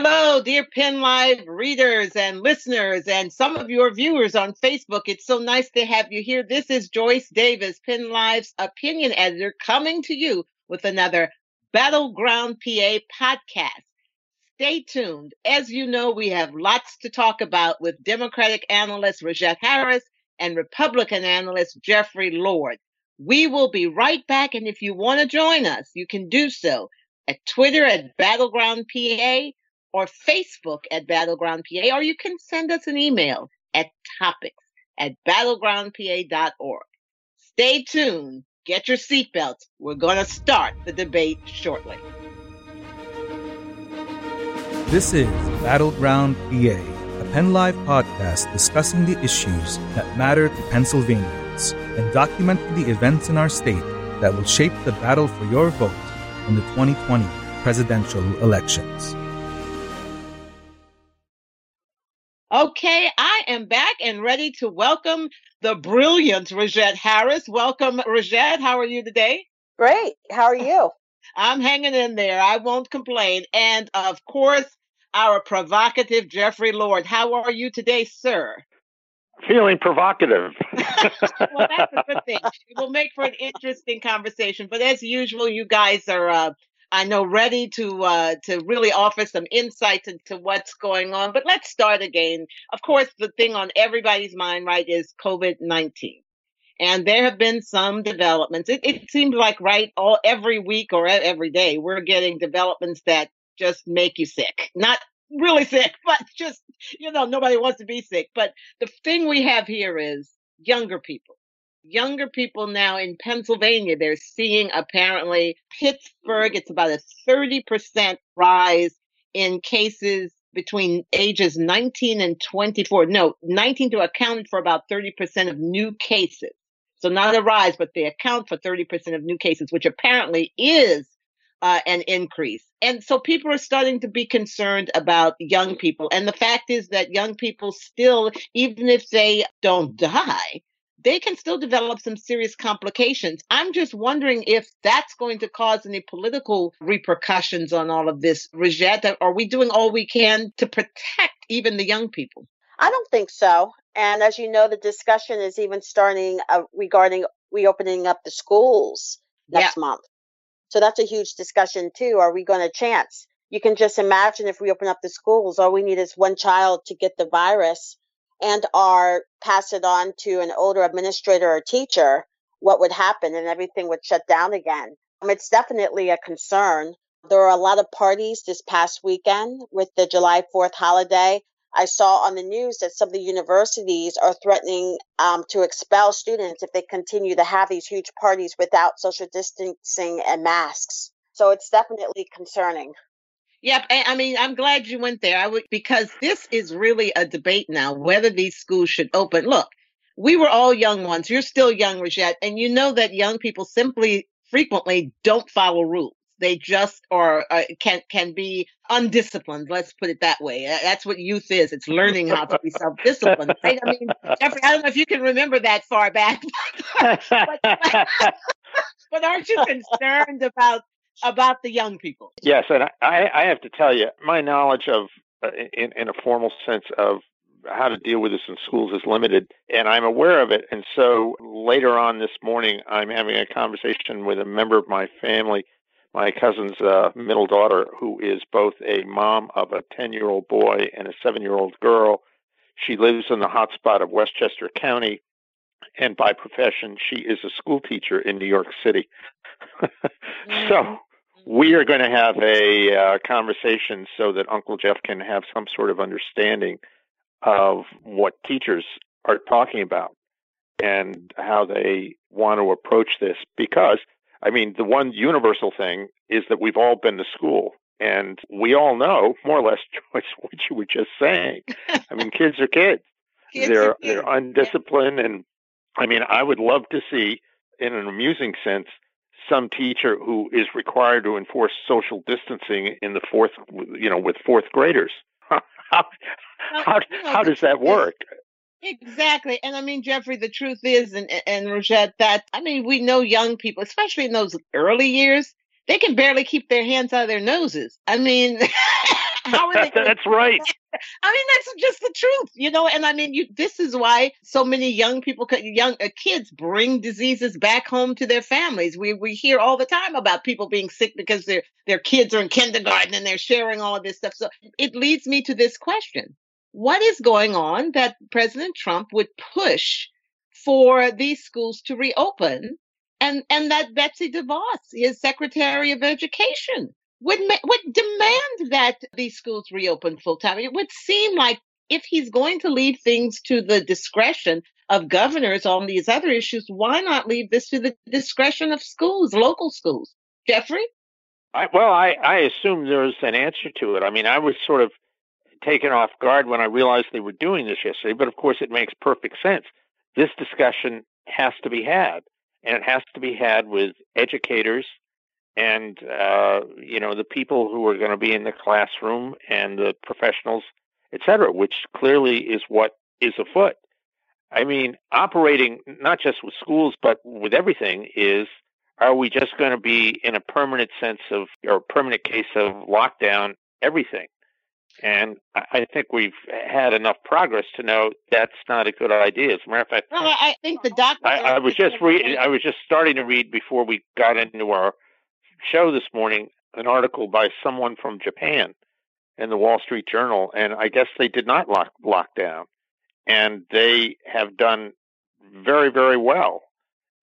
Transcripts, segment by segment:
Hello, dear Penn Live readers and listeners, and some of your viewers on Facebook. It's so nice to have you here. This is Joyce Davis, Penn Live's opinion editor, coming to you with another Battleground PA podcast. Stay tuned. As you know, we have lots to talk about with Democratic analyst Rajette Harris and Republican analyst Jeffrey Lord. We will be right back, and if you want to join us, you can do so at Twitter at Battleground PA or Facebook at Battleground PA, or you can send us an email at topics at battlegroundpa.org. Stay tuned. Get your seatbelts. We're going to start the debate shortly. This is Battleground PA, a Penn Live podcast discussing the issues that matter to Pennsylvanians and documenting the events in our state that will shape the battle for your vote in the 2020 presidential elections. Okay, I am back and ready to welcome the brilliant Rajette Harris. Welcome, Rajette. How are you today? Great. How are you? I'm hanging in there. I won't complain. And of course, our provocative Jeffrey Lord. How are you today, sir? Feeling provocative. well, that's a good thing. It will make for an interesting conversation. But as usual, you guys are, uh, I know, ready to uh, to really offer some insights into what's going on. But let's start again. Of course, the thing on everybody's mind, right, is COVID nineteen. And there have been some developments. It, it seems like right all every week or every day we're getting developments that just make you sick. Not really sick, but just, you know, nobody wants to be sick. But the thing we have here is younger people. Younger people now in Pennsylvania, they're seeing apparently Pittsburgh, it's about a 30% rise in cases between ages 19 and 24. No, 19 to account for about 30% of new cases. So not a rise, but they account for 30% of new cases, which apparently is uh, an increase. And so people are starting to be concerned about young people. And the fact is that young people still, even if they don't die, they can still develop some serious complications. I'm just wondering if that's going to cause any political repercussions on all of this. Rajette, are we doing all we can to protect even the young people? I don't think so. And as you know, the discussion is even starting uh, regarding reopening up the schools next yeah. month. So that's a huge discussion too. Are we going to chance? You can just imagine if we open up the schools, all we need is one child to get the virus and are pass it on to an older administrator or teacher, what would happen and everything would shut down again. Um, it's definitely a concern. There are a lot of parties this past weekend with the July 4th holiday. I saw on the news that some of the universities are threatening um, to expel students if they continue to have these huge parties without social distancing and masks. So it's definitely concerning. Yep. I mean, I'm glad you went there. I would because this is really a debate now whether these schools should open. Look, we were all young ones. You're still young, Rajette, and you know that young people simply frequently don't follow rules. They just are uh, can can be undisciplined. Let's put it that way. That's what youth is. It's learning how to be self-disciplined. Right? I mean, Jeffrey, I don't know if you can remember that far back, but, but aren't you concerned about about the young people. Yes, and I, I have to tell you, my knowledge of, uh, in, in a formal sense, of how to deal with this in schools is limited, and I'm aware of it. And so later on this morning, I'm having a conversation with a member of my family, my cousin's uh, middle daughter, who is both a mom of a 10 year old boy and a seven year old girl. She lives in the hotspot of Westchester County, and by profession, she is a school teacher in New York City. So we are going to have a uh, conversation so that Uncle Jeff can have some sort of understanding of what teachers are talking about and how they want to approach this. Because, I mean, the one universal thing is that we've all been to school and we all know, more or less, what you were just saying. I mean, kids are kids. kids they're are kids. they're undisciplined, and I mean, I would love to see, in an amusing sense, some teacher who is required to enforce social distancing in the fourth, you know, with fourth graders. how how, how does that work? Exactly. And I mean, Jeffrey, the truth is, and, and Rajette, that, I mean, we know young people, especially in those early years, they can barely keep their hands out of their noses. I mean, How are they? that's right. I mean, that's just the truth, you know. And I mean, you. This is why so many young people, young uh, kids, bring diseases back home to their families. We we hear all the time about people being sick because their their kids are in kindergarten and they're sharing all of this stuff. So it leads me to this question: What is going on that President Trump would push for these schools to reopen? And, and that Betsy DeVos, his Secretary of Education, would would demand that these schools reopen full time. It would seem like if he's going to leave things to the discretion of governors on these other issues, why not leave this to the discretion of schools, local schools? Jeffrey? I, well, I, I assume there's an answer to it. I mean, I was sort of taken off guard when I realized they were doing this yesterday, but of course it makes perfect sense. This discussion has to be had, and it has to be had with educators and uh, you know the people who are going to be in the classroom and the professionals, et cetera, which clearly is what is afoot. I mean, operating not just with schools but with everything is are we just going to be in a permanent sense of or permanent case of lockdown everything? And I think we've had enough progress to know that's not a good idea. As a matter of fact, well, I think the doctor. I, I was just reading. I was just starting to read before we got into our show this morning an article by someone from Japan in the Wall Street Journal, and I guess they did not lock, lock down, and they have done very, very well.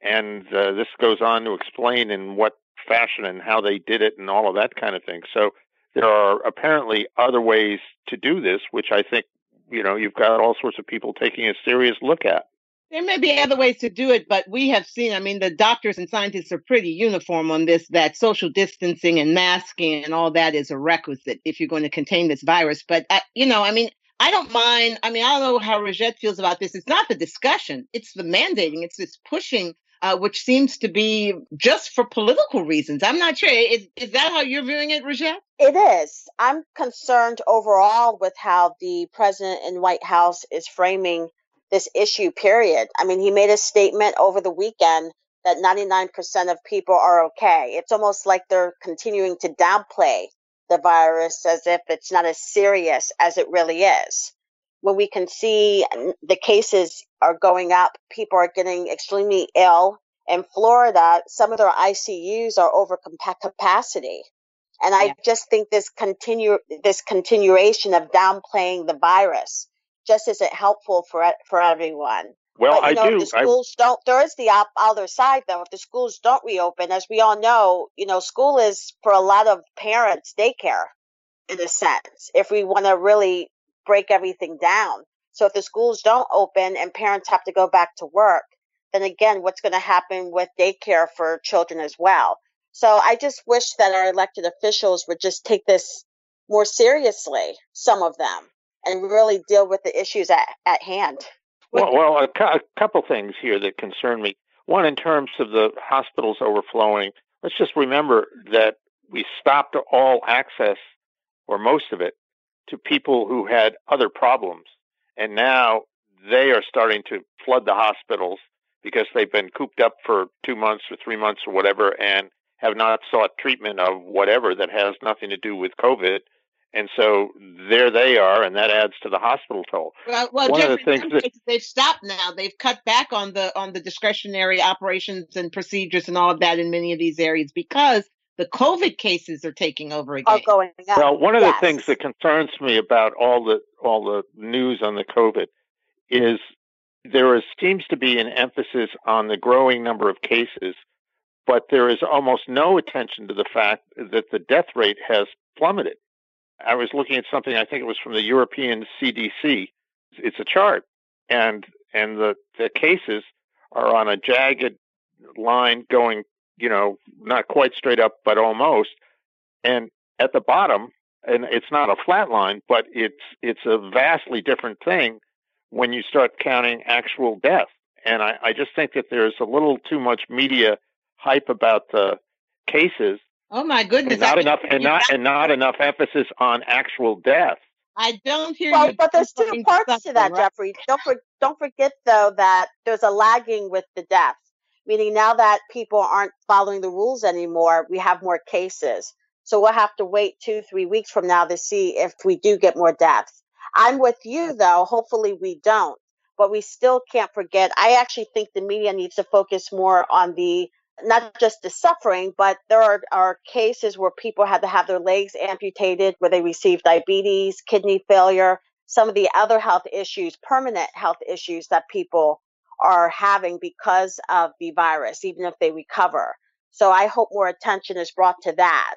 And uh, this goes on to explain in what fashion and how they did it and all of that kind of thing. So there are apparently other ways to do this, which I think you know you've got all sorts of people taking a serious look at. There may be other ways to do it, but we have seen, I mean, the doctors and scientists are pretty uniform on this that social distancing and masking and all that is a requisite if you're going to contain this virus. But, uh, you know, I mean, I don't mind. I mean, I don't know how Rajette feels about this. It's not the discussion, it's the mandating, it's this pushing, uh, which seems to be just for political reasons. I'm not sure. Is, is that how you're viewing it, Rajette? It is. I'm concerned overall with how the president and White House is framing this issue, period. I mean, he made a statement over the weekend that 99% of people are okay. It's almost like they're continuing to downplay the virus as if it's not as serious as it really is. When we can see the cases are going up, people are getting extremely ill. In Florida, some of their ICUs are over capacity. And I just think this continue this continuation of downplaying the virus just isn't helpful for for everyone. Well, but, I know, do. The schools I... don't. There is the op- other side, though. If the schools don't reopen, as we all know, you know, school is for a lot of parents daycare, in a sense. If we want to really break everything down, so if the schools don't open and parents have to go back to work, then again, what's going to happen with daycare for children as well? So I just wish that our elected officials would just take this more seriously. Some of them and really deal with the issues at, at hand. Well, well a, cu- a couple things here that concern me. One, in terms of the hospitals overflowing, let's just remember that we stopped all access, or most of it, to people who had other problems. And now they are starting to flood the hospitals because they've been cooped up for two months or three months or whatever and have not sought treatment of whatever that has nothing to do with COVID and so there they are, and that adds to the hospital toll. Well, well One Jeffrey, of the things that they've stopped now. They've cut back on the on the discretionary operations and procedures and all of that in many of these areas because the COVID cases are taking over again. Are going up. Well, one of yes. the things that concerns me about all the all the news on the COVID is there is, seems to be an emphasis on the growing number of cases, but there is almost no attention to the fact that the death rate has plummeted. I was looking at something. I think it was from the European CDC. It's a chart, and and the the cases are on a jagged line going, you know, not quite straight up, but almost. And at the bottom, and it's not a flat line, but it's it's a vastly different thing when you start counting actual death. And I, I just think that there's a little too much media hype about the cases Oh my goodness! And not enough, and not and not enough emphasis on actual death. I don't hear well, you. But there's two parts to that, right? Jeffrey. Don't for, don't forget though that there's a lagging with the death, meaning now that people aren't following the rules anymore, we have more cases. So we'll have to wait two, three weeks from now to see if we do get more deaths. I'm with you though. Hopefully we don't, but we still can't forget. I actually think the media needs to focus more on the not just the suffering, but there are, are cases where people had to have their legs amputated, where they received diabetes, kidney failure, some of the other health issues, permanent health issues that people are having because of the virus, even if they recover. So I hope more attention is brought to that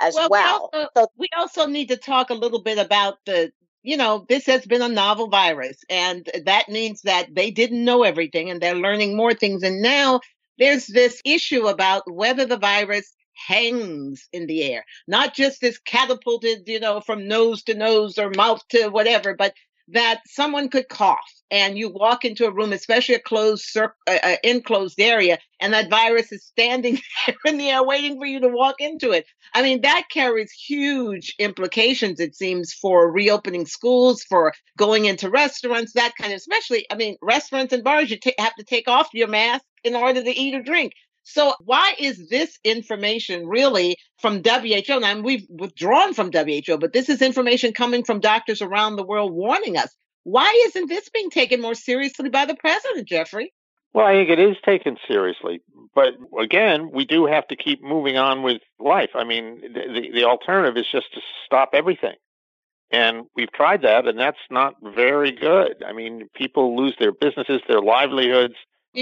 as well. well. We, also, so, we also need to talk a little bit about the, you know, this has been a novel virus, and that means that they didn't know everything and they're learning more things. And now there's this issue about whether the virus hangs in the air, not just is catapulted, you know, from nose to nose or mouth to whatever, but that someone could cough and you walk into a room, especially a closed, cir- uh, enclosed area, and that virus is standing there in the air waiting for you to walk into it. I mean, that carries huge implications, it seems, for reopening schools, for going into restaurants, that kind of, especially, I mean, restaurants and bars, you t- have to take off your mask in order to eat or drink. So why is this information really from WHO? And we've withdrawn from WHO, but this is information coming from doctors around the world warning us. Why isn't this being taken more seriously by the president, Jeffrey? Well, I think it is taken seriously, but again, we do have to keep moving on with life. I mean, the the alternative is just to stop everything. And we've tried that, and that's not very good. I mean, people lose their businesses, their livelihoods,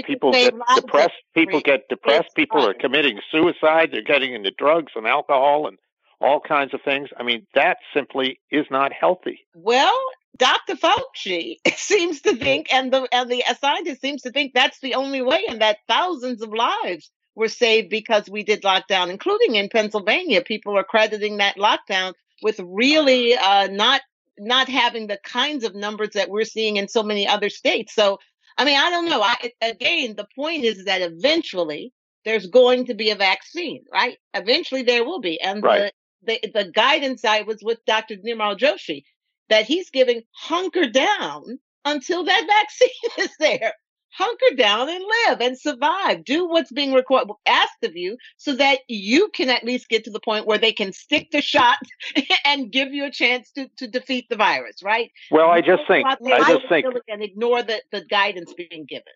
people get depressed. People get depressed. People are committing suicide. They're getting into drugs and alcohol and all kinds of things. I mean, that simply is not healthy. Well, Dr. Fauci seems to think, and the and the scientist seems to think that's the only way, and that thousands of lives were saved because we did lockdown, including in Pennsylvania. People are crediting that lockdown with really uh, not not having the kinds of numbers that we're seeing in so many other states. So I mean, I don't know. I, again, the point is that eventually there's going to be a vaccine, right? Eventually there will be. And right. the, the, the guidance I was with Dr. Nirmal Joshi that he's giving hunker down until that vaccine is there hunker down and live and survive. Do what's being required, asked of you so that you can at least get to the point where they can stick the shot and give you a chance to, to defeat the virus, right? Well, I just think, I just think, and ignore the, the guidance being given.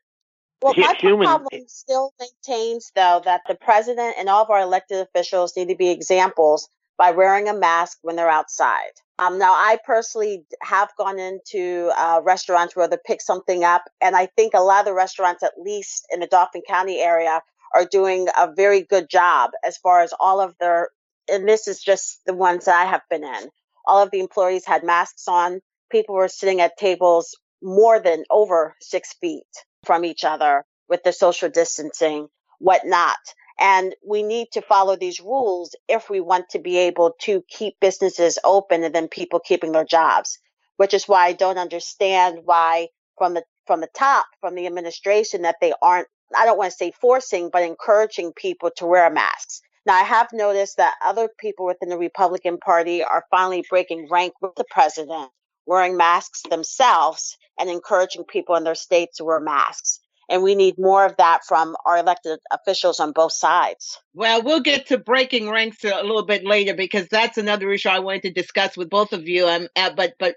Well, my human... problem still maintains, though, that the president and all of our elected officials need to be examples by wearing a mask when they're outside. Um, now, I personally have gone into uh, restaurants where they pick something up, and I think a lot of the restaurants, at least in the Dauphin County area, are doing a very good job as far as all of their. And this is just the ones that I have been in. All of the employees had masks on. People were sitting at tables more than over six feet from each other with the social distancing, whatnot. And we need to follow these rules if we want to be able to keep businesses open and then people keeping their jobs, which is why I don't understand why from the, from the top, from the administration that they aren't, I don't want to say forcing, but encouraging people to wear masks. Now, I have noticed that other people within the Republican Party are finally breaking rank with the president, wearing masks themselves and encouraging people in their states to wear masks. And we need more of that from our elected officials on both sides. Well, we'll get to breaking ranks a little bit later because that's another issue I wanted to discuss with both of you. Um, uh, but but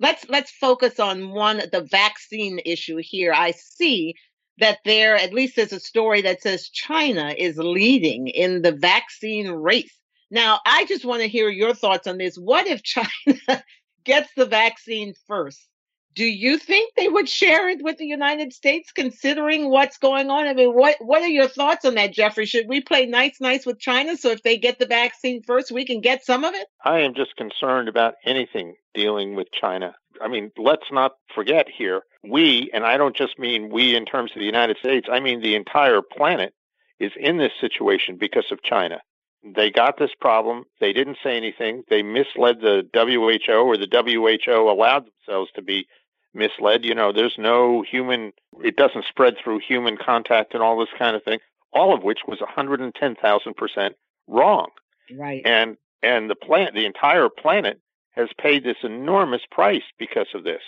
let's let's focus on one the vaccine issue here. I see that there at least there's a story that says China is leading in the vaccine race. Now, I just want to hear your thoughts on this. What if China gets the vaccine first? Do you think they would share it with the United States considering what's going on? I mean, what what are your thoughts on that, Jeffrey? Should we play nice nice with China so if they get the vaccine first, we can get some of it? I am just concerned about anything dealing with China. I mean, let's not forget here, we, and I don't just mean we in terms of the United States, I mean the entire planet is in this situation because of China. They got this problem. They didn't say anything. They misled the WHO, or the WHO allowed themselves to be misled. You know, there's no human, it doesn't spread through human contact and all this kind of thing, all of which was 110,000% wrong. Right. And, and the planet, the entire planet has paid this enormous price because of this.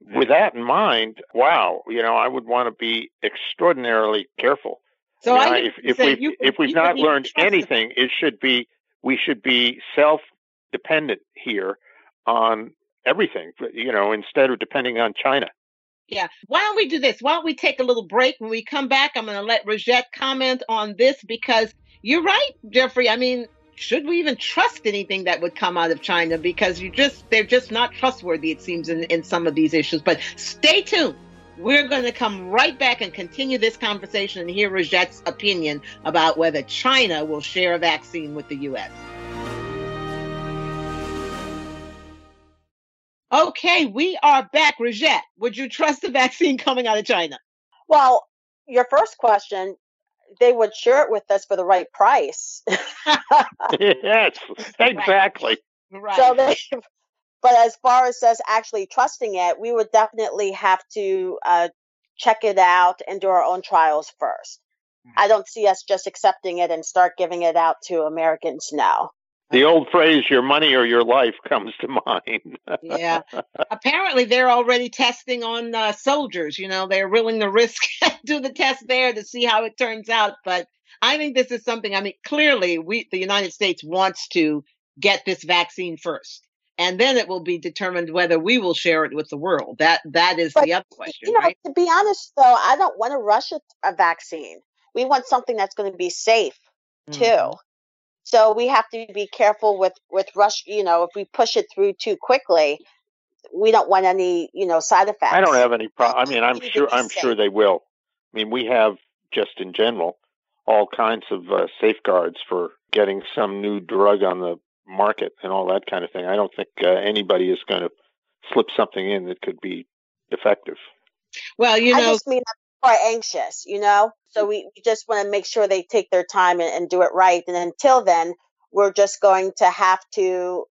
With that in mind, wow, you know, I would want to be extraordinarily careful. So you know, if, if we if we've not learned anything, it should be we should be self dependent here on everything, you know, instead of depending on China. Yeah. Why don't we do this? Why don't we take a little break? When we come back, I'm going to let Rajette comment on this because you're right, Jeffrey. I mean, should we even trust anything that would come out of China? Because you just they're just not trustworthy, it seems, in, in some of these issues. But stay tuned. We're going to come right back and continue this conversation and hear Rajette's opinion about whether China will share a vaccine with the U.S. Okay, we are back. Rajette, would you trust the vaccine coming out of China? Well, your first question, they would share it with us for the right price. yes, exactly. Right. So they, but as far as us actually trusting it, we would definitely have to uh, check it out and do our own trials first. Mm-hmm. I don't see us just accepting it and start giving it out to Americans now. The old phrase, your money or your life, comes to mind. yeah. Apparently, they're already testing on uh, soldiers. You know, they're willing to risk do the test there to see how it turns out. But I think this is something, I mean, clearly, we, the United States wants to get this vaccine first. And then it will be determined whether we will share it with the world. That that is but, the other question. You know, right? to be honest, though, I don't want to rush a, a vaccine. We want something that's going to be safe too. So we have to be careful with with rush. You know, if we push it through too quickly, we don't want any you know side effects. I don't have any problem. I mean, I'm sure I'm sure they will. I mean, we have just in general all kinds of uh, safeguards for getting some new drug on the market and all that kind of thing. I don't think uh, anybody is going to slip something in that could be effective. Well, you know, I just mean I'm quite anxious. You know, so mm-hmm. we, just want to make sure they take their time and, and do it right. And until then, we're just going to have to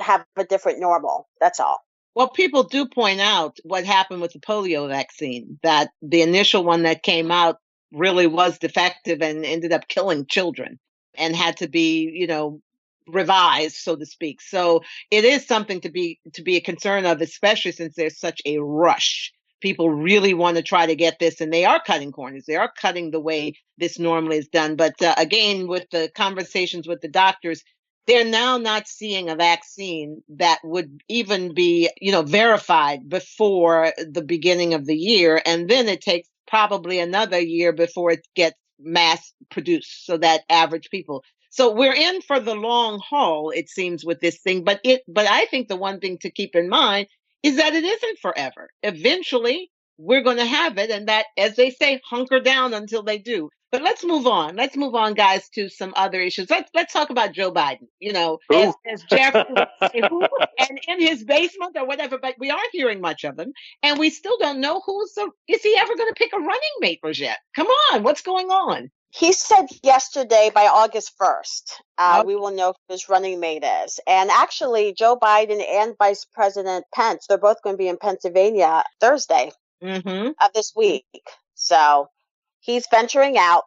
have a different normal. That's all. Well, people do point out what happened with the polio vaccine, that the initial one that came out really was defective and ended up killing children and had to be, you know, revised, so to speak. So it is something to be to be a concern of, especially since there's such a rush people really want to try to get this and they are cutting corners they are cutting the way this normally is done but uh, again with the conversations with the doctors they're now not seeing a vaccine that would even be you know verified before the beginning of the year and then it takes probably another year before it gets mass produced so that average people. So we're in for the long haul it seems with this thing but it but i think the one thing to keep in mind is that it isn't forever. Eventually, we're going to have it, and that, as they say, hunker down until they do. But let's move on. Let's move on, guys, to some other issues. Let's let's talk about Joe Biden. You know, as, as Jeff and in his basement or whatever. But we aren't hearing much of him, and we still don't know who's the. Is he ever going to pick a running mate, Rajette? Come on, what's going on? He said yesterday by August 1st, uh, we will know who his running mate is. And actually, Joe Biden and Vice President Pence, they're both going to be in Pennsylvania Thursday mm-hmm. of this week. So he's venturing out.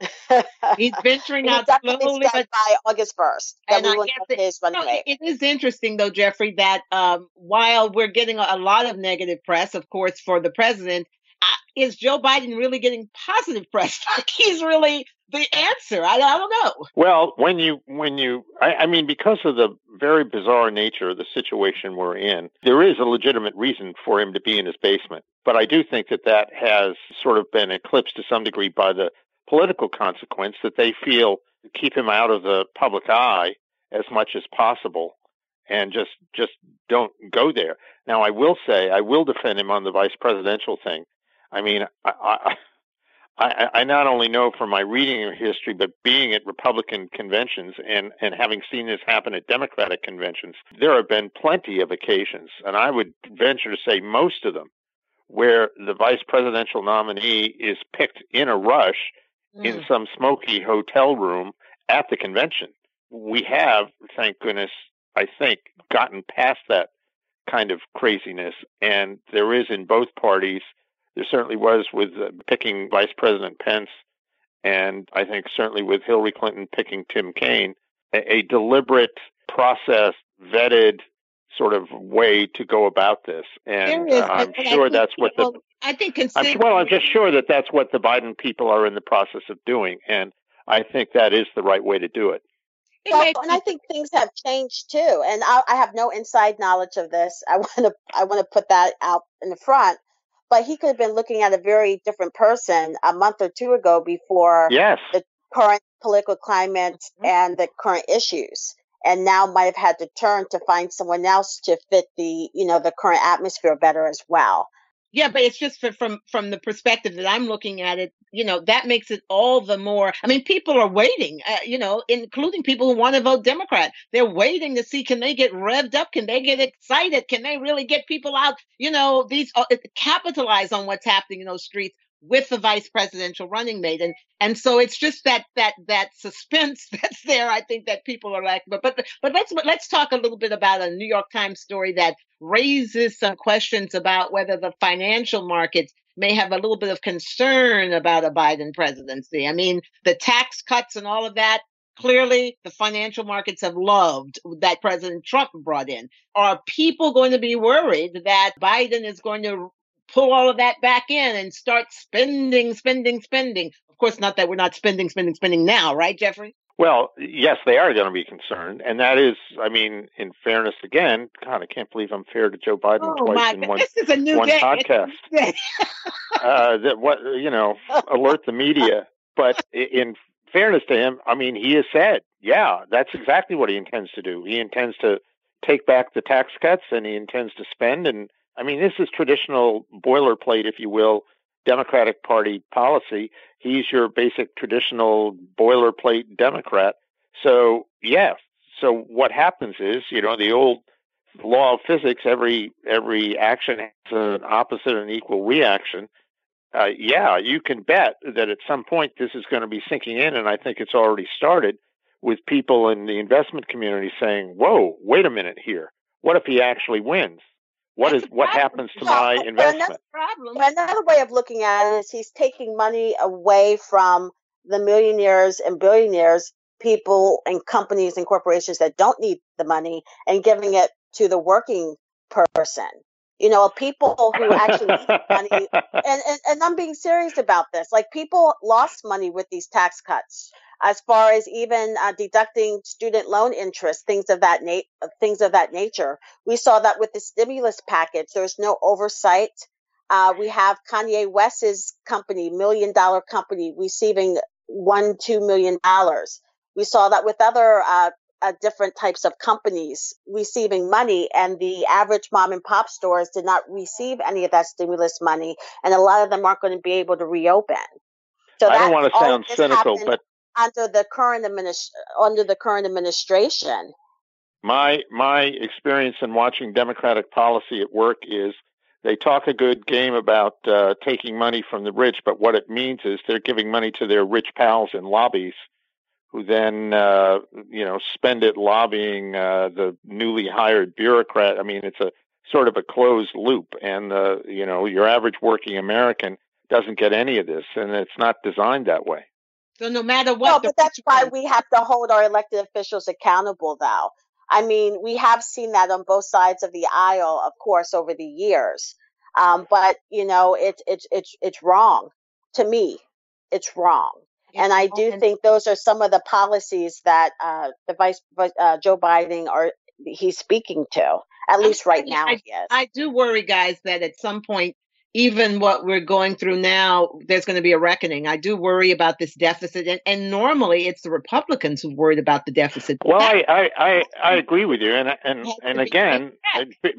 he's venturing out slowly, but by August first, and I guess it, his running no, it is interesting, though, Jeffrey, that um, while we're getting a lot of negative press, of course, for the president, is Joe Biden really getting positive press? He's really the answer. I, I don't know. Well, when you when you, I, I mean, because of the very bizarre nature of the situation we're in, there is a legitimate reason for him to be in his basement. But I do think that that has sort of been eclipsed to some degree by the political consequence that they feel keep him out of the public eye as much as possible and just just don't go there. Now, I will say I will defend him on the vice presidential thing. I mean, I, I, I not only know from my reading of history, but being at Republican conventions and, and having seen this happen at Democratic conventions, there have been plenty of occasions, and I would venture to say most of them, where the vice presidential nominee is picked in a rush mm. in some smoky hotel room at the convention. We have, thank goodness, I think, gotten past that kind of craziness, and there is in both parties there certainly was with uh, picking Vice President Pence, and I think certainly with Hillary Clinton picking Tim Kaine, a, a deliberate, process, vetted sort of way to go about this. And uh, I'm sure that's what the. I think I'm, well, I'm just sure that that's what the Biden people are in the process of doing, and I think that is the right way to do it. well, and I think things have changed too. And I, I have no inside knowledge of this. I want to I want to put that out in the front. But he could have been looking at a very different person a month or two ago before yes. the current political climate mm-hmm. and the current issues and now might have had to turn to find someone else to fit the you know the current atmosphere better as well yeah but it's just for, from from the perspective that i'm looking at it you know that makes it all the more i mean people are waiting uh, you know including people who want to vote democrat. They're waiting to see can they get revved up? Can they get excited? Can they really get people out? You know these uh, capitalize on what's happening in those streets with the vice presidential running mate. And and so it's just that that that suspense that's there i think that people are like but but but let's let's talk a little bit about a new york times story that raises some questions about whether the financial markets may have a little bit of concern about a biden presidency. I mean the tax cuts and all of that Clearly, the financial markets have loved that President Trump brought in. Are people going to be worried that Biden is going to pull all of that back in and start spending, spending, spending. Of course, not that we're not spending, spending, spending now, right, Jeffrey? Well, yes, they are going to be concerned, and that is, I mean, in fairness, again, God, I can't believe I'm fair to Joe Biden oh, twice in one, this is a new one day. podcast. uh, that what you know, alert the media. But in fairness to him, I mean, he has said, yeah, that's exactly what he intends to do. He intends to take back the tax cuts, and he intends to spend and I mean, this is traditional boilerplate, if you will, Democratic Party policy. He's your basic traditional boilerplate Democrat. So, yeah. So what happens is, you know, the old law of physics, every every action has an opposite and equal reaction. Uh, yeah, you can bet that at some point this is going to be sinking in, and I think it's already started with people in the investment community saying, "Whoa, wait a minute here. What if he actually wins?" What is what happens to my investment? Another, another way of looking at it is he's taking money away from the millionaires and billionaires, people and companies and corporations that don't need the money, and giving it to the working person. You know, people who actually need money. And, and, and I'm being serious about this. Like people lost money with these tax cuts as far as even uh, deducting student loan interest, things of that na- things of that nature. We saw that with the stimulus package. There's no oversight. Uh, we have Kanye West's company, million dollar company, receiving one, two million dollars. We saw that with other uh, uh, different types of companies receiving money, and the average mom and pop stores did not receive any of that stimulus money, and a lot of them aren't going to be able to reopen. So I don't want to sound cynical, but under the current administ- under the current administration. My my experience in watching Democratic policy at work is they talk a good game about uh, taking money from the rich, but what it means is they're giving money to their rich pals in lobbies, who then uh, you know spend it lobbying uh, the newly hired bureaucrat. I mean, it's a sort of a closed loop, and uh, you know your average working American doesn't get any of this, and it's not designed that way. So no matter what, no, but that's why we have to hold our elected officials accountable. Though, I mean, we have seen that on both sides of the aisle, of course, over the years. Um, but you know, it's it's it's it's wrong to me. It's wrong, and I do think those are some of the policies that uh, the vice uh, Joe Biden are he's speaking to. At least right now, I, I do worry, guys, that at some point even what we're going through now, there's going to be a reckoning. I do worry about this deficit, and, and normally it's the Republicans who worried about the deficit. Well, I, I, I, I, agree with you, and and and again,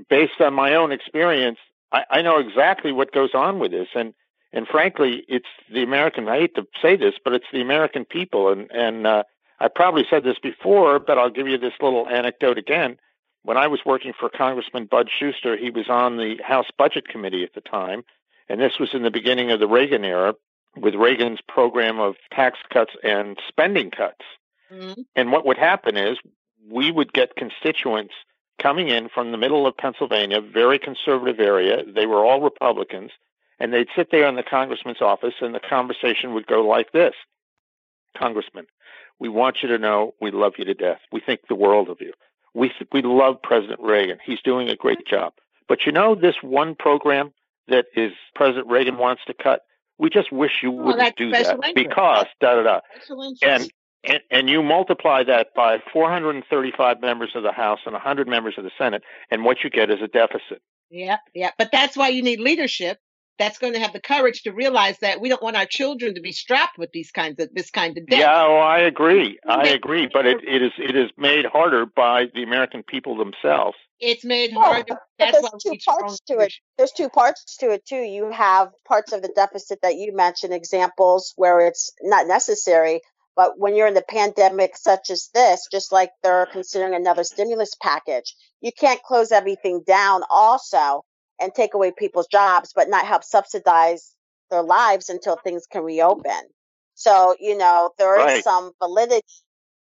based on my own experience, I, I know exactly what goes on with this, and and frankly, it's the American. I hate to say this, but it's the American people, and and uh, I probably said this before, but I'll give you this little anecdote again when I was working for Congressman Bud Shuster, he was on the House Budget Committee at the time, and this was in the beginning of the Reagan era with Reagan's program of tax cuts and spending cuts. Mm-hmm. And what would happen is we would get constituents coming in from the middle of Pennsylvania, very conservative area. They were all Republicans, and they'd sit there in the congressman's office, and the conversation would go like this Congressman, we want you to know we love you to death. We think the world of you. We we love President Reagan. He's doing a great job. But you know this one program that is President Reagan wants to cut. We just wish you oh, wouldn't do that because da da da. And And, and you multiply that by 435 members of the House and 100 members of the Senate, and what you get is a deficit. Yeah, yeah. But that's why you need leadership that's going to have the courage to realize that we don't want our children to be strapped with these kinds of this kind of debt. Yeah, oh, I agree. I agree, but it, it is it is made harder by the American people themselves. It's made oh, harder. Well, there's two parts to it. There's two parts to it too. You have parts of the deficit that you mentioned, examples where it's not necessary. But when you're in the pandemic such as this, just like they're considering another stimulus package, you can't close everything down also and take away people's jobs, but not help subsidize their lives until things can reopen. So, you know, there is right. some validity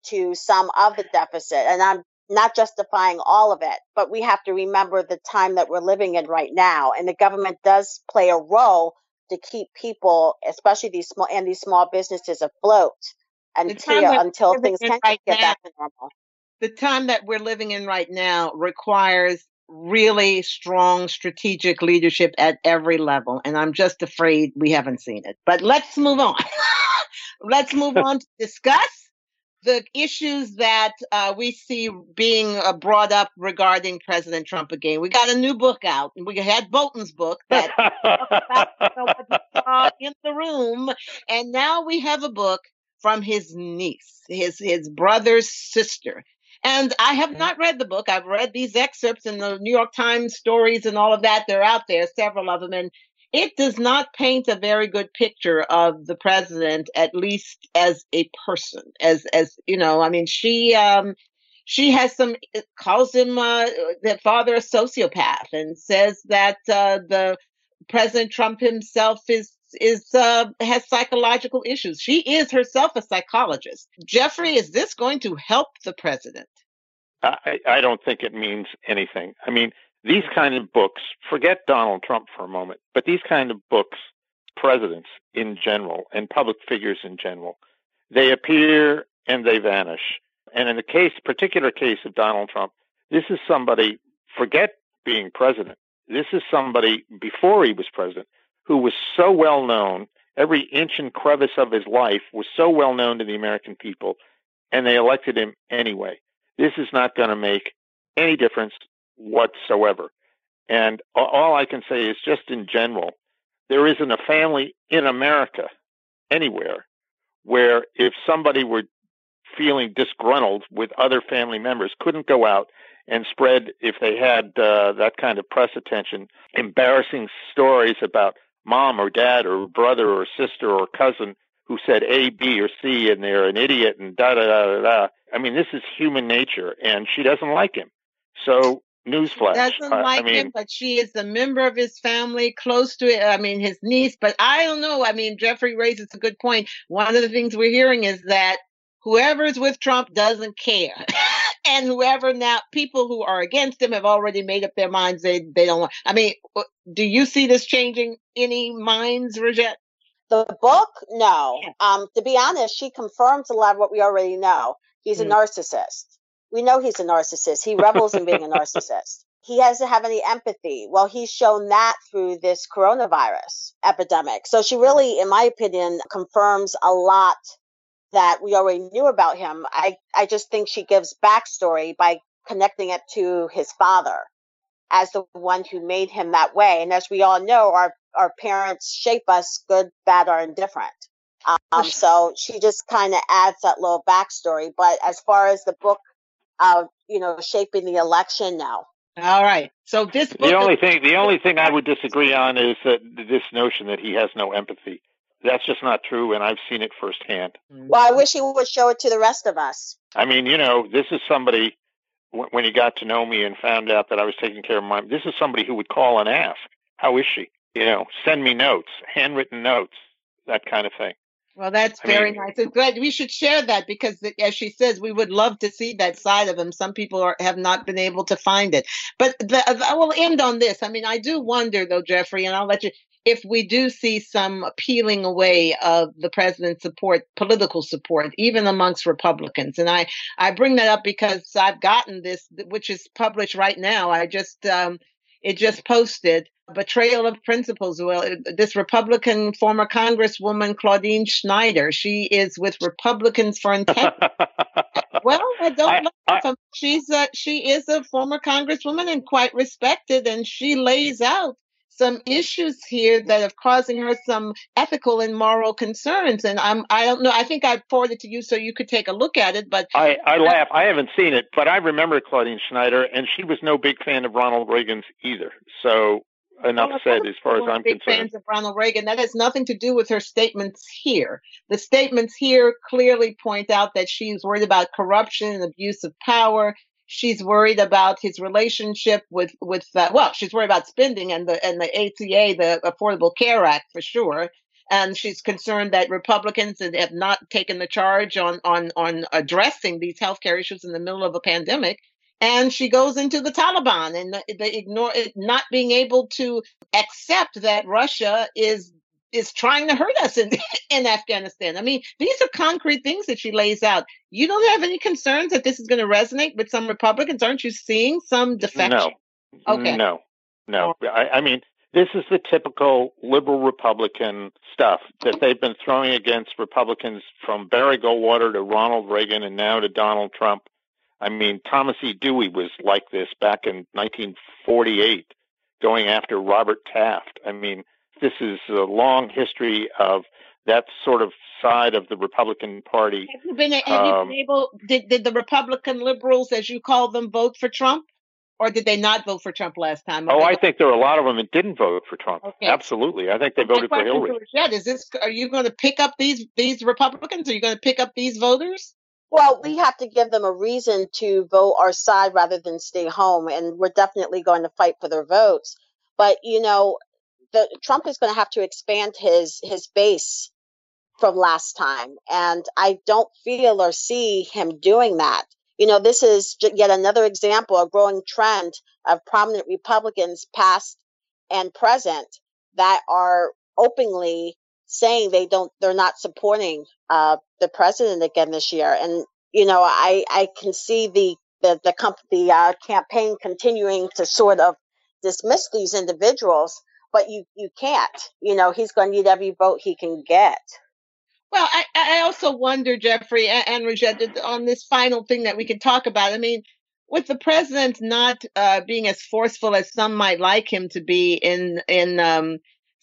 to some of the deficit. And I'm not justifying all of it, but we have to remember the time that we're living in right now. And the government does play a role to keep people, especially these small and these small businesses afloat until until things can right get now, back to normal. The time that we're living in right now requires really strong strategic leadership at every level. And I'm just afraid we haven't seen it. But let's move on. let's move on to discuss the issues that uh, we see being uh, brought up regarding President Trump again. We got a new book out. We had Bolton's book that about in the room, and now we have a book from his niece, his his brother's sister. And I have not read the book. I've read these excerpts in the New York Times stories and all of that. They're out there, several of them. And it does not paint a very good picture of the president, at least as a person, as, as, you know, I mean, she, um, she has some calls him uh, the father a sociopath and says that uh, the President Trump himself is is uh, has psychological issues. She is herself a psychologist. Jeffrey, is this going to help the president? I, I don't think it means anything. I mean, these kind of books, forget Donald Trump for a moment, but these kind of books, presidents in general and public figures in general, they appear and they vanish. And in the case, particular case of Donald Trump, this is somebody, forget being president. This is somebody before he was president who was so well known, every inch and crevice of his life was so well known to the American people, and they elected him anyway. This is not going to make any difference whatsoever. And all I can say is just in general, there isn't a family in America anywhere where if somebody were feeling disgruntled with other family members couldn't go out and spread if they had uh, that kind of press attention embarrassing stories about mom or dad or brother or sister or cousin who said A, B, or C, and they're an idiot and da da da da da. I mean, this is human nature, and she doesn't like him. So, newsflash. She doesn't like I mean, him, but she is a member of his family, close to it. I mean, his niece. But I don't know. I mean, Jeffrey raises a good point. One of the things we're hearing is that whoever's with Trump doesn't care. and whoever now people who are against him have already made up their minds they they don't want i mean do you see this changing any minds Rajette? The book, no. Um, to be honest, she confirms a lot of what we already know. He's mm. a narcissist. We know he's a narcissist. He revels in being a narcissist. He doesn't have any empathy. Well, he's shown that through this coronavirus epidemic. So she really, in my opinion, confirms a lot that we already knew about him. I, I just think she gives backstory by connecting it to his father as the one who made him that way. And as we all know, our our parents shape us good, bad, or indifferent. Um, so she just kind of adds that little backstory. But as far as the book, uh, you know, shaping the election, no. All right. So this the only thing the only thing I would disagree on is that this notion that he has no empathy. That's just not true, and I've seen it firsthand. Mm. Well, I wish he would show it to the rest of us. I mean, you know, this is somebody when he got to know me and found out that I was taking care of my. This is somebody who would call and ask, "How is she?" you know, send me notes, handwritten notes, that kind of thing. Well, that's I very mean, nice. I'm glad we should share that because, as she says, we would love to see that side of him. Some people are, have not been able to find it. But the, I will end on this. I mean, I do wonder, though, Jeffrey, and I'll let you, if we do see some peeling away of the president's support, political support, even amongst Republicans. And I, I bring that up because I've gotten this, which is published right now. I just, um, it just posted betrayal of principles. Well, this Republican former Congresswoman Claudine Schneider, she is with Republicans for integrity. well, I don't I, I, She's a, she is a former Congresswoman and quite respected, and she lays out some issues here that are causing her some ethical and moral concerns. And I'm I don't know. I think I forwarded it to you so you could take a look at it. But I, I laugh. I haven't seen it, but I remember Claudine Schneider, and she was no big fan of Ronald Reagan's either. So enough well, said as far as I'm big concerned. Fans of Ronald Reagan. That has nothing to do with her statements here. The statements here clearly point out that she's worried about corruption and abuse of power. She's worried about his relationship with with uh, well, she's worried about spending and the and the ACA, the Affordable Care Act for sure. And she's concerned that Republicans have not taken the charge on on on addressing these healthcare issues in the middle of a pandemic and she goes into the Taliban and the, the ignore it not being able to accept that Russia is is trying to hurt us in in Afghanistan. I mean, these are concrete things that she lays out. You don't have any concerns that this is going to resonate with some Republicans, aren't you? Seeing some defection? No. Okay. No. No. I, I mean, this is the typical liberal Republican stuff that they've been throwing against Republicans from Barry Goldwater to Ronald Reagan and now to Donald Trump I mean, Thomas E. Dewey was like this back in 1948, going after Robert Taft. I mean, this is a long history of that sort of side of the Republican Party. Have you been, have um, you been able? Did did the Republican liberals, as you call them, vote for Trump, or did they not vote for Trump last time? Oh, I think there are a lot of them that didn't vote for Trump. Okay. Absolutely, I think they voted for Hillary. Yeah, is this? Are you going to pick up these these Republicans? Are you going to pick up these voters? Well, we have to give them a reason to vote our side rather than stay home, and we're definitely going to fight for their votes. But you know, the Trump is going to have to expand his his base from last time, and I don't feel or see him doing that. You know, this is yet another example, a growing trend of prominent Republicans, past and present, that are openly saying they don't they're not supporting uh, the president again this year. And you know i i can see the the the, comp- the uh, campaign continuing to sort of dismiss these individuals but you you can't. You know he's going to need every vote he can get. Well i i also wonder jeffrey and, and on this final thing that we can talk about i mean with the president not uh, being as forceful as some might like him to be in in um,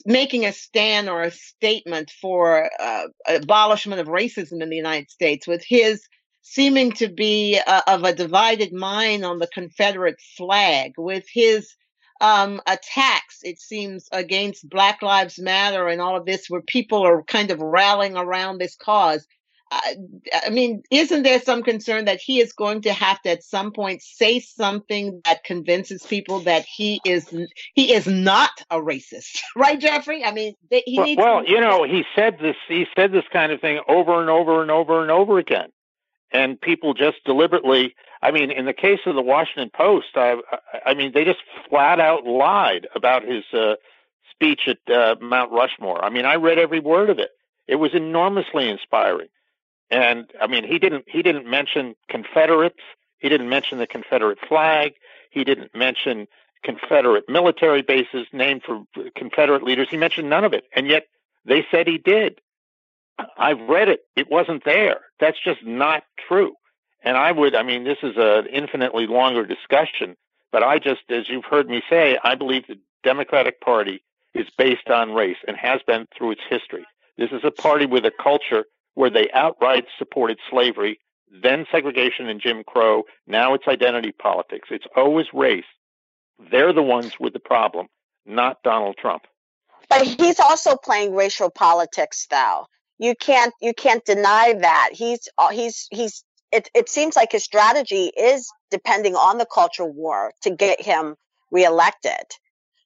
making a stand or a statement for uh, abolishment of racism in the United States, with his seeming to be uh, of a divided mind on the Confederate flag, with his um, attacks, it seems, against Black Lives Matter and all of this, where people are kind of rallying around this cause. I mean, isn't there some concern that he is going to have to at some point say something that convinces people that he is he is not a racist, right, Jeffrey? I mean, he well, needs. Well, you know, he said this. He said this kind of thing over and over and over and over again, and people just deliberately. I mean, in the case of the Washington Post, I, I mean, they just flat out lied about his uh, speech at uh, Mount Rushmore. I mean, I read every word of it. It was enormously inspiring and I mean, he didn't he didn't mention Confederates. He didn't mention the Confederate flag. He didn't mention Confederate military bases named for Confederate leaders. He mentioned none of it, and yet they said he did. I've read it. It wasn't there. That's just not true. And I would, I mean, this is an infinitely longer discussion, but I just, as you've heard me say, I believe the Democratic Party is based on race and has been through its history. This is a party with a culture where they outright supported slavery, then segregation and Jim Crow. Now it's identity politics. It's always race. They're the ones with the problem, not Donald Trump. But he's also playing racial politics, though. You can't you can't deny that he's uh, he's he's. It it seems like his strategy is depending on the cultural war to get him reelected.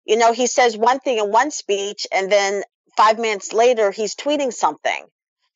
You know, he says one thing in one speech, and then five minutes later he's tweeting something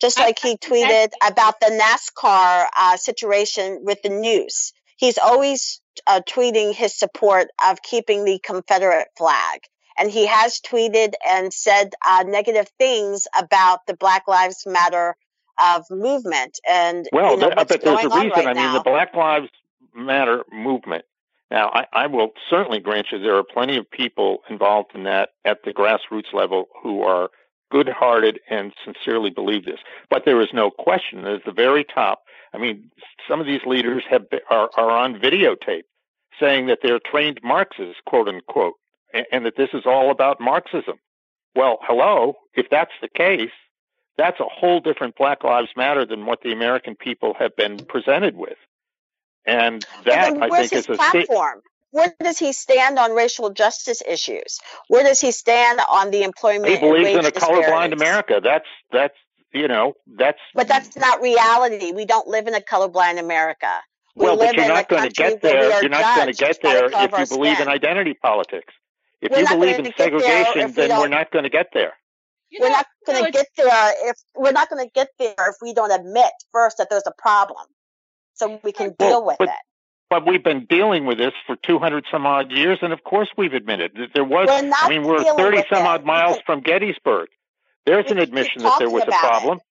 just like he tweeted about the NASCAR uh, situation with the news. He's always uh, tweeting his support of keeping the Confederate flag. And he has tweeted and said uh, negative things about the Black Lives Matter of movement. And well, you know, but there's a reason. Right I mean, the Black Lives Matter movement Now, I, I will certainly grant you there are plenty of people involved in that at the grassroots level who are good hearted and sincerely believe this. But there is no question that at the very top, I mean, some of these leaders have are, are on videotape saying that they're trained Marxists, quote unquote, and, and that this is all about Marxism. Well, hello, if that's the case, that's a whole different Black Lives Matter than what the American people have been presented with. And that I think is a platform. Where does he stand on racial justice issues? Where does he stand on the employment? He believes in a colorblind America. That's that's you know that's. But that's not reality. We don't live in a colorblind America. We well, but you're not going to get there. You're not going to get there if you believe skin. in identity politics. If we're you believe in segregation, then we're not going to get there. You we're not going to get there if we're not going to get there if we don't admit first that there's a problem, so we can well, deal with but, it. But we've been dealing with this for 200 some odd years, and of course we've admitted that there was. I mean, we're 30 some odd miles from Gettysburg. There's an admission that there was a problem. It.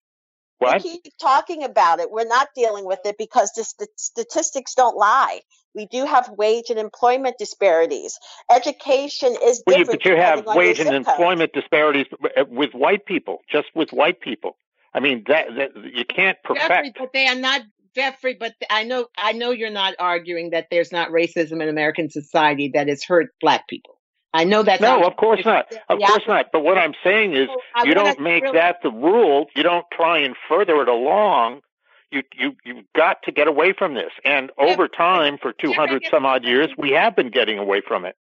What? We keep talking about it. We're not dealing with it because the st- statistics don't lie. We do have wage and employment disparities. Education is well, different. but you have wage and employment disparities uh, with white people, just with white people. I mean, that, that you can't perfect. Jeffrey, but they are not Jeffrey, but I know I know you're not arguing that there's not racism in American society that has hurt black people. I know that. No, of course not. Of course not. But what I'm saying is, you don't make really... that the rule. You don't try and further it along. You you you've got to get away from this. And over time, for 200 some odd years, we have been getting away from it.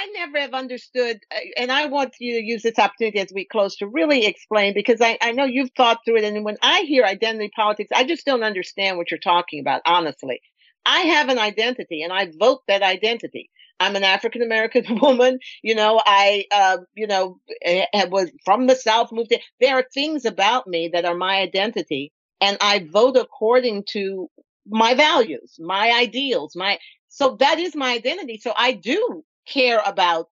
I never have understood, uh, and I want you to use this opportunity as we close to really explain because I, I know you've thought through it. And when I hear identity politics, I just don't understand what you're talking about, honestly. I have an identity and I vote that identity. I'm an African American woman. You know, I, uh, you know, eh, was from the South, moved there. There are things about me that are my identity, and I vote according to my values, my ideals, my. So that is my identity. So I do care about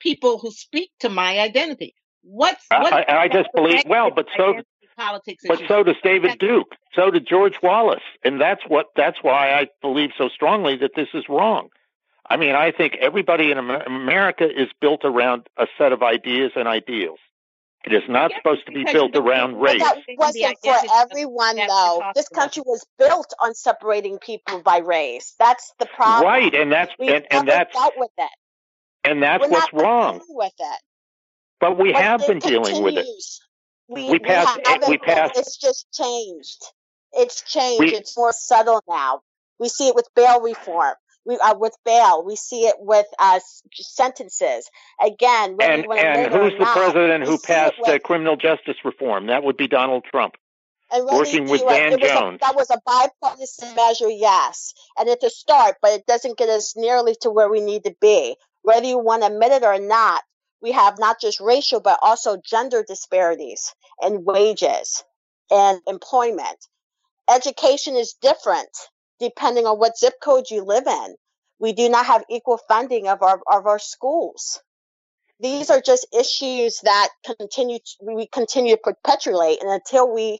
people who speak to my identity. What's what? I, I just believe well, but so politics. But so does David Duke. So did George Wallace, and that's what that's why I believe so strongly that this is wrong. I mean, I think everybody in America is built around a set of ideas and ideals. It is not supposed to be built around race. That wasn't for everyone, though. This country was built on separating people by race. That's the problem. Right, and that's we and, and that's dealt with it. And that's We're what's wrong with it. But we but have been continues. dealing with it. We, we passed. We, we passed. It's just changed. It's changed. We, it's more subtle now. We see it with bail reform we uh, with bail. We see it with uh, sentences. Again, and, and who's the not, president who passed with, uh, criminal justice reform? That would be Donald Trump. working with Van Jones. A, that was a bipartisan measure, yes, and it's a start, but it doesn't get us nearly to where we need to be. Whether you want to admit it or not, we have not just racial but also gender disparities in wages and employment. Education is different depending on what zip code you live in. We do not have equal funding of our of our schools. These are just issues that continue to, we continue to perpetuate, and until we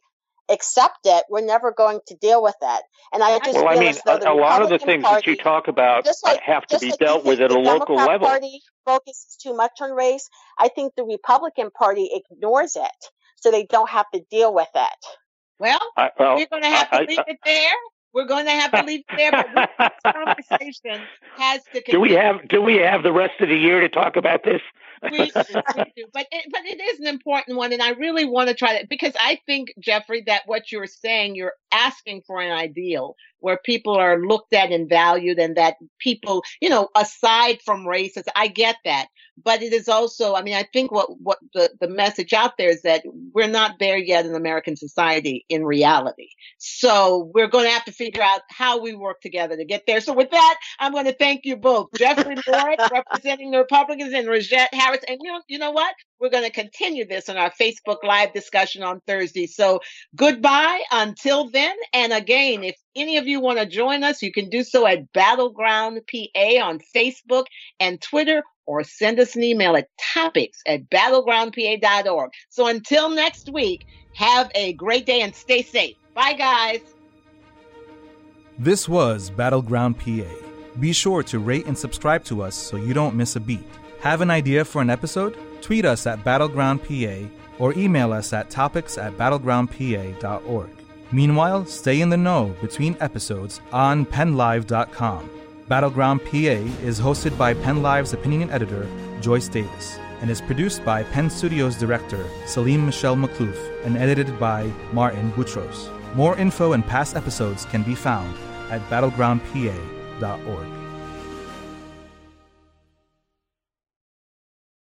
accept it, we're never going to deal with it. And I just well, I mean, a, a lot of the things Party, that you talk about like, have to be like dealt with at a local Democrat level. Party focuses too much on race. I think the Republican Party ignores it, so they don't have to deal with it. Well, I, well we're going to have to I, leave it there. We're going to have to leave it there, but this conversation has to continue. Do we have Do we have the rest of the year to talk about this? we, we, do, but it, but it is an important one, and I really want to try that because I think Jeffrey that what you're saying, you're asking for an ideal where people are looked at and valued, and that people, you know, aside from races, I get that, but it is also, I mean, I think what what the the message out there is that we're not there yet in American society in reality. So we're going to have to figure out how we work together to get there. So with that, I'm going to thank you both, Jeffrey Lord, representing the Republicans, and Rajette Harris. And you know, you know what? We're going to continue this on our Facebook Live discussion on Thursday. So goodbye until then. And again, if any of you want to join us, you can do so at Battleground PA on Facebook and Twitter or send us an email at topics at battlegroundpa.org. So until next week, have a great day and stay safe. Bye, guys. This was Battleground PA Be sure to rate and subscribe to us so you don't miss a beat. Have an idea for an episode? Tweet us at BattlegroundPA or email us at topics at battlegroundpa.org. Meanwhile, stay in the know between episodes on PennLive.com. Battleground PA is hosted by Penn Live's opinion editor, Joyce Davis, and is produced by Penn Studios director Salim Michelle McClouf and edited by Martin Boutros. More info and past episodes can be found at battlegroundpa.org.